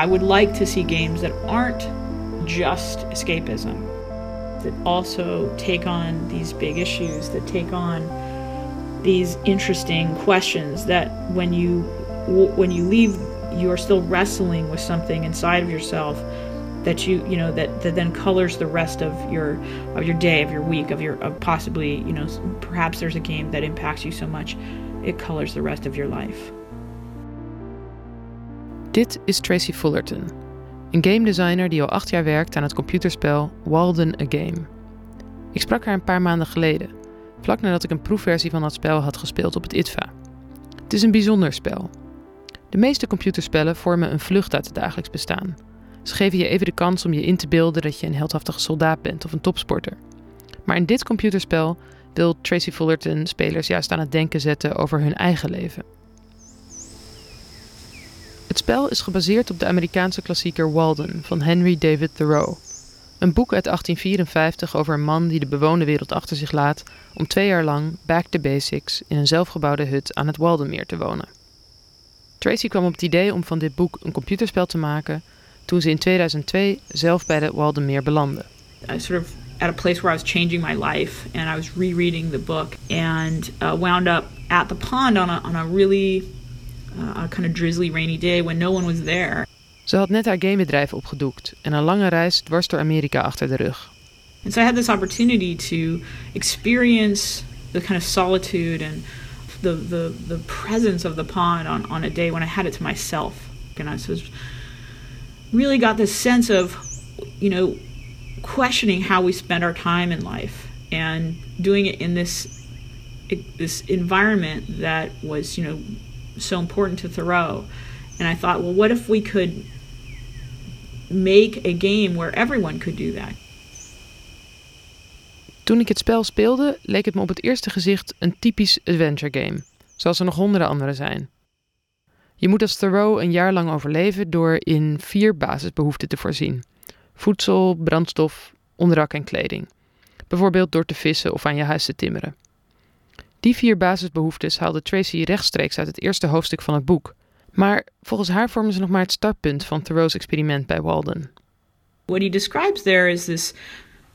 I would like to see games that aren't just escapism, that also take on these big issues, that take on these interesting questions that when you when you leave you are still wrestling with something inside of yourself that you you know that, that then colors the rest of your of your day of your week of your of possibly you know perhaps there's a game that impacts you so much it colors the rest of your life Dit is Tracy Fullerton, een game designer die al acht jaar werkt aan het computerspel Walden a Game. Ik sprak haar een paar maanden geleden, vlak nadat ik een proefversie van dat spel had gespeeld op het ITVA. Het is een bijzonder spel. De meeste computerspellen vormen een vlucht uit het dagelijks bestaan. Ze geven je even de kans om je in te beelden dat je een heldhaftige soldaat bent of een topsporter. Maar in dit computerspel wil Tracy Fullerton spelers juist aan het denken zetten over hun eigen leven. Het spel is gebaseerd op de Amerikaanse klassieker Walden van Henry David Thoreau. Een boek uit 1854 over een man die de bewoonde wereld achter zich laat om twee jaar lang back to basics in een zelfgebouwde hut aan het Waldenmeer te wonen. Tracy kwam op het idee om van dit boek een computerspel te maken toen ze in 2002 zelf bij het Waldenmeer belandde. I sort of at a place where I was changing my life and I was rereading the book and uh, wound up at the pond on a, on a really a kind of drizzly rainy day when no one was there. Ze had net haar gamebedrijf opgedoekt en een lange reis dwars door Amerika achter de rug. And so I had this opportunity to experience the kind of solitude and the, the, the presence of the pond on, on a day when I had it to myself. And I was really got this sense of, you know, questioning how we spend our time in life and doing it in this this environment that was, you know, so important to Thoreau. And I thought, well, what if we could make a game where everyone could do that? Toen ik het spel speelde, leek het me op het eerste gezicht een typisch adventure game, zoals er nog honderden andere zijn. Je moet als Thoreau een jaar lang overleven door in vier basisbehoeften te voorzien: voedsel, brandstof, onderdak en kleding. Bijvoorbeeld door te vissen of aan je huis te timmeren. Die vier basisbehoeftes haalde Tracy rechtstreeks uit het eerste hoofdstuk van het boek. Maar volgens haar vormen ze nog maar het startpunt van Thoreau's experiment bij Walden. What he describes there is this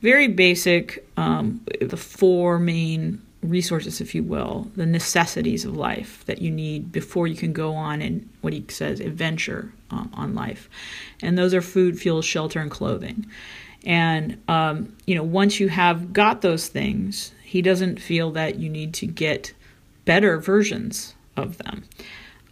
very basic, um, the four main resources, if you will, the necessities of life that you need before you can go on and what he says adventure uh, on life, and those are food, fuel, shelter, and clothing. And um, you know, once you have got those things, he doesn't feel that you need to get better versions of them.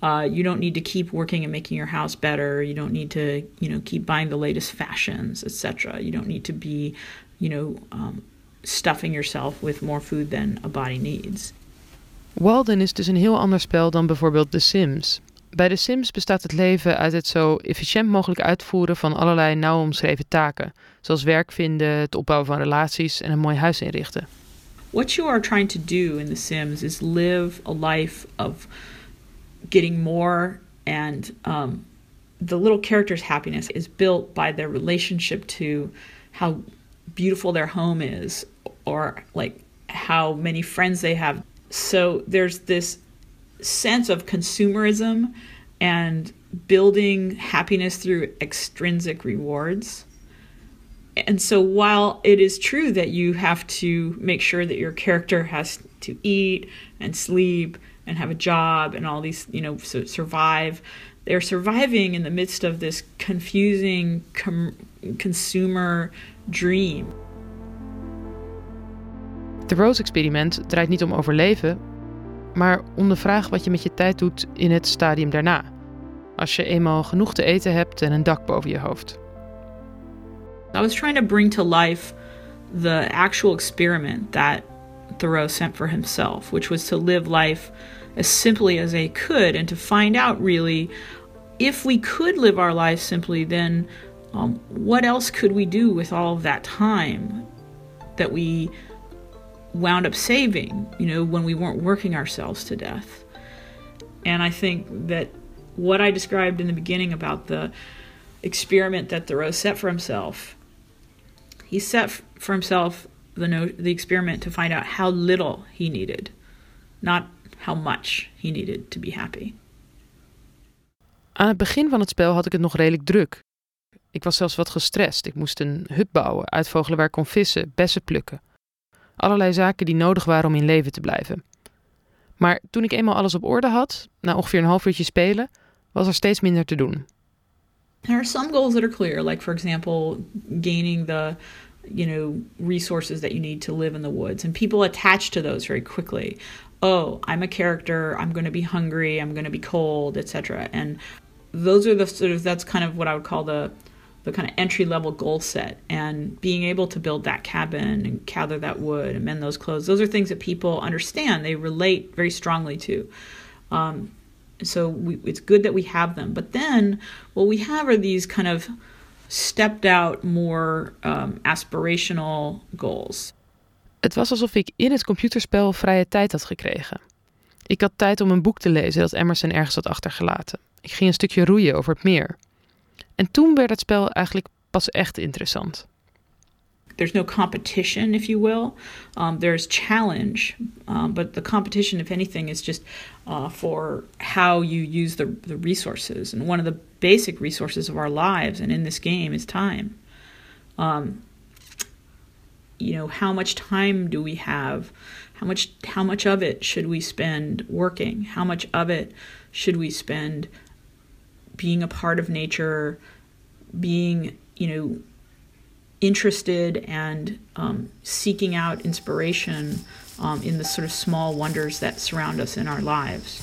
Uh, you don't need to keep working and making your house better. You don't need to, you know, keep buying the latest fashions, etc. You don't need to be, you know, um, stuffing yourself with more food than a body needs. Walden is dus een heel ander spel dan bijvoorbeeld The Sims. Bij The Sims bestaat het leven uit het zo efficiënt mogelijk uitvoeren van allerlei nauw omschreven taken, zoals werk vinden, het opbouwen van relaties en een mooi huis inrichten. What you are trying to do in The Sims is live a life of getting more and um, the little character's happiness is built by their relationship to how beautiful their home is or like how many friends they have. So there's this sense of consumerism and building happiness through extrinsic rewards. And so while it is true that you have to make sure that your character has to eat and sleep and have a job and all these, you know, so survive, they're surviving in the midst of this confusing com- consumer dream. Thoreau's experiment draait niet om overleven, maar om de vraag wat je met je tijd doet in het stadium daarna. Als je eenmaal genoeg te eten hebt en een dak boven je hoofd. I was trying to bring to life the actual experiment that Thoreau sent for himself, which was to live life as simply as they could and to find out really if we could live our lives simply, then um, what else could we do with all of that time that we wound up saving, you know, when we weren't working ourselves to death? And I think that what I described in the beginning about the experiment that Thoreau set for himself, he set for himself the the experiment to find out how little he needed, not how much he needed to be happy. Aan het begin van het spel had ik het nog redelijk druk. Ik was zelfs wat gestrest. Ik moest een hut bouwen, uitvogelen waar ik kon vissen, bessen plukken. Allerlei zaken die nodig waren om in leven te blijven. Maar toen ik eenmaal alles op orde had, na ongeveer een half uurtje spelen, was er steeds minder te doen. There are some goals that are clear, like for example, gaining the you know resources that you need to live in the woods and people attach to those very quickly. Oh i'm a character i'm going to be hungry i'm going to be cold etc and those are the sort of that's kind of what i would call the the kind of entry level goal set. And being able to build that cabin and gather that wood and mend those clothes those are things that people understand they relate very strongly to. Um, so we, it's good that we have them but then what we have are these kind of stepped out more um, aspirational goals. Het was alsof ik in het computerspel vrije tijd had gekregen. Ik had tijd om een boek te lezen dat Emerson ergens had achtergelaten. Ik ging een stukje roeien over het meer. En toen werd het spel eigenlijk pas echt interessant. There's no competition, if you will. Um, there's challenge, um, but the competition, if anything, is just uh, for how you use the, the resources. And one of the basic resources of our lives, and in this game, is time. Um, you know, how much time do we have? How much how much of it should we spend working? How much of it should we spend being a part of nature, being you know interested and um, seeking out inspiration um, in the sort of small wonders that surround us in our lives.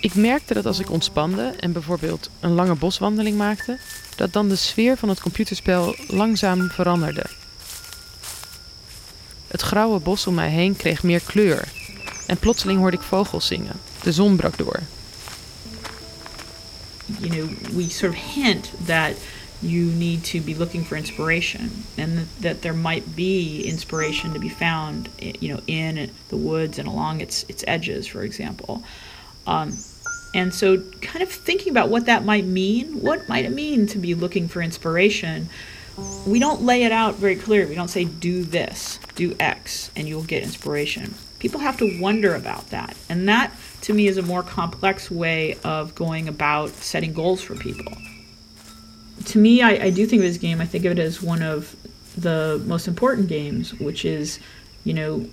Ik merkte dat als ik ontspande en bijvoorbeeld een lange boswandeling maakte, dat dan de sfeer van het computerspel langzaam veranderde. Het grauwe bos om mij heen kreeg meer kleur en plotseling hoorde ik vogels zingen. De zon brak door. You know, we sort of hint that you need to be looking for inspiration. And that there might be inspiration to be found you know in the woods and along its its edges for example. Um, and so kind of thinking about what that might mean what might it mean to be looking for inspiration we don't lay it out very clearly we don't say do this do x and you'll get inspiration. People have to wonder about that. And that to me is a more complex way of going about setting goals for people to me, I, I do think of this game, I think of it as one of the most important games, which is, you know,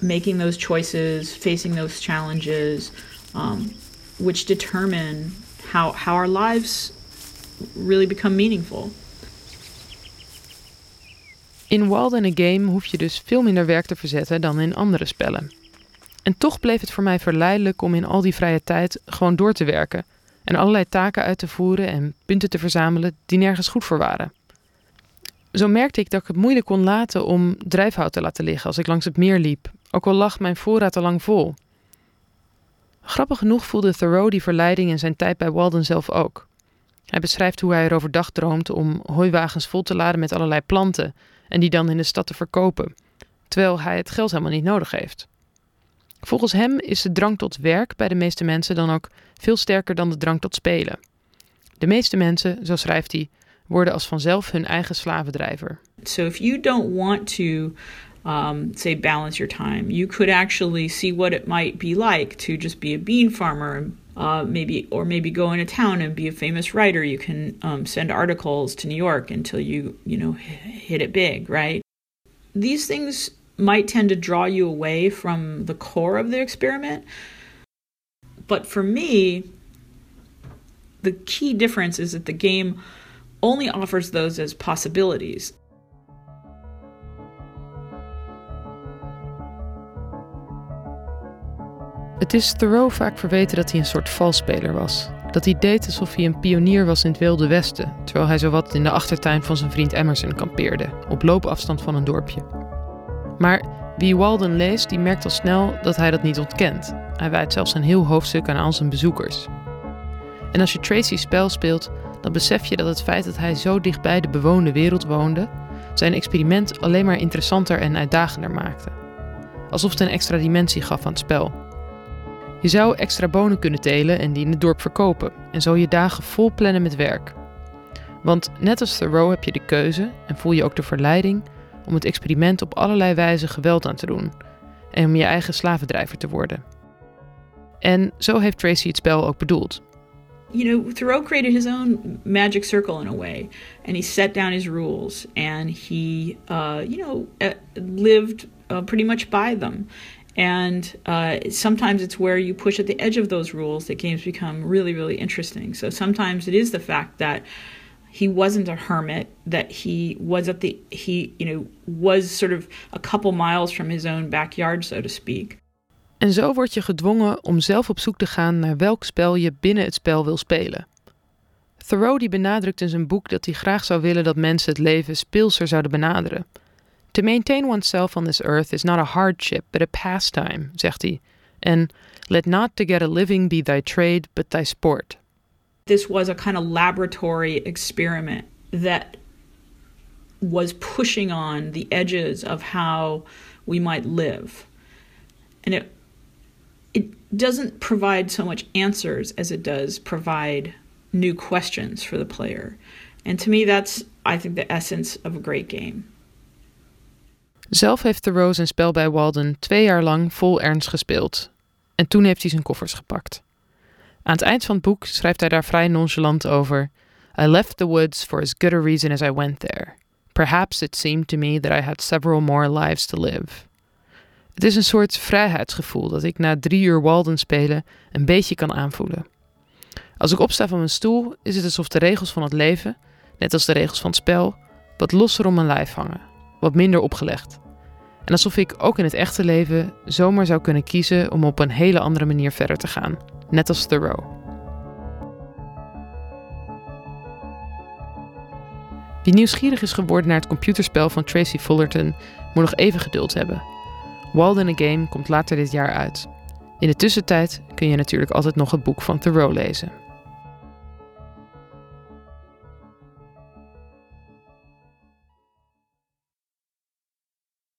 making those choices, facing those challenges, um, which determine how, how our lives really become meaningful. In Wild in a Game hoef je dus veel minder werk te verzetten dan in andere spellen. En toch bleef het voor mij verleidelijk om in al die vrije tijd gewoon door te werken en allerlei taken uit te voeren en punten te verzamelen die nergens goed voor waren. Zo merkte ik dat ik het moeilijk kon laten om drijfhout te laten liggen als ik langs het meer liep, ook al lag mijn voorraad al lang vol. Grappig genoeg voelde Thoreau die verleiding in zijn tijd bij Walden zelf ook. Hij beschrijft hoe hij er overdag droomt om hooiwagens vol te laden met allerlei planten en die dan in de stad te verkopen, terwijl hij het geld helemaal niet nodig heeft. Volgens hem is de drang tot werk bij de meeste mensen dan ook veel sterker dan de drang tot spelen. De meeste mensen, zo schrijft hij, worden als vanzelf hun eigen slavendrijver. So if you don't want to um, say balance your time, you could actually see what it might be like to just be a bean farmer. Uh, maybe or maybe go into town and be a famous writer. You can um, send articles to New York until you you know hit it big, right? These things might tend to draw you away from the core of the experiment. But for me, the key difference is that the game only offers those as possibilities. Het is Thoreau vaak verweten dat hij een soort valspeler was. Dat hij deed alsof hij een pionier was in het Wilde Westen, terwijl hij zowat in de achtertuin van zijn vriend Emerson kampeerde, op loopafstand van een dorpje. Maar wie Walden leest, die merkt al snel dat hij dat niet ontkent. Hij wijdt zelfs een heel hoofdstuk aan al zijn bezoekers. En als je Tracy's spel speelt, dan besef je dat het feit dat hij zo dichtbij de bewoonde wereld woonde, zijn experiment alleen maar interessanter en uitdagender maakte. Alsof het een extra dimensie gaf aan het spel. Je zou extra bonen kunnen telen en die in het dorp verkopen, en zo je dagen vol plannen met werk. Want net als Thoreau heb je de keuze en voel je ook de verleiding om het experiment op allerlei wijze geweld aan te doen en om je eigen slavendrijver te worden. En zo heeft Tracy het spel ook bedoeld. You know, Thoreau created his own magic circle in a way, and he set down his rules, and he, uh, you know, uh, lived uh, pretty much by them. And uh, sometimes it's where you push at the edge of those rules that games become really, really interesting. So sometimes it is the fact that he wasn't a hermit, that he was at the, he, you know, was sort of a couple miles from his own backyard, so to speak. En zo word je gedwongen om zelf op zoek te gaan naar welk spel je binnen het spel wil spelen. Thoreau die benadrukt in zijn boek dat hij graag zou willen dat mensen het leven speelser zouden benaderen. To maintain oneself on this earth is not a hardship, but a pastime, zegt hij. En let not to get a living be thy trade, but thy sport. This was a kind of laboratory experiment that was pushing on the edges of how we might live. And it it doesn't provide so much answers as it does provide new questions for the player. And to me that's I think the essence of a great game. Zelf heeft Thoreau zijn spel bij Walden twee jaar lang vol ernst gespeeld. En toen heeft hij zijn koffers gepakt. Aan het eind van het boek schrijft hij daar vrij nonchalant over. I left the woods for as good a reason as I went there. Perhaps it seemed to me that I had several more lives to live. Het is een soort vrijheidsgevoel dat ik na drie uur Walden spelen een beetje kan aanvoelen. Als ik opsta van mijn stoel, is het alsof de regels van het leven, net als de regels van het spel, wat losser om mijn lijf hangen wat minder opgelegd. En alsof ik ook in het echte leven zomaar zou kunnen kiezen om op een hele andere manier verder te gaan, net als Thoreau. Wie nieuwsgierig is geworden naar het computerspel van Tracy Fullerton, moet nog even geduld hebben. Wild in a Game komt later dit jaar uit. In de tussentijd kun je natuurlijk altijd nog het boek van Thoreau lezen.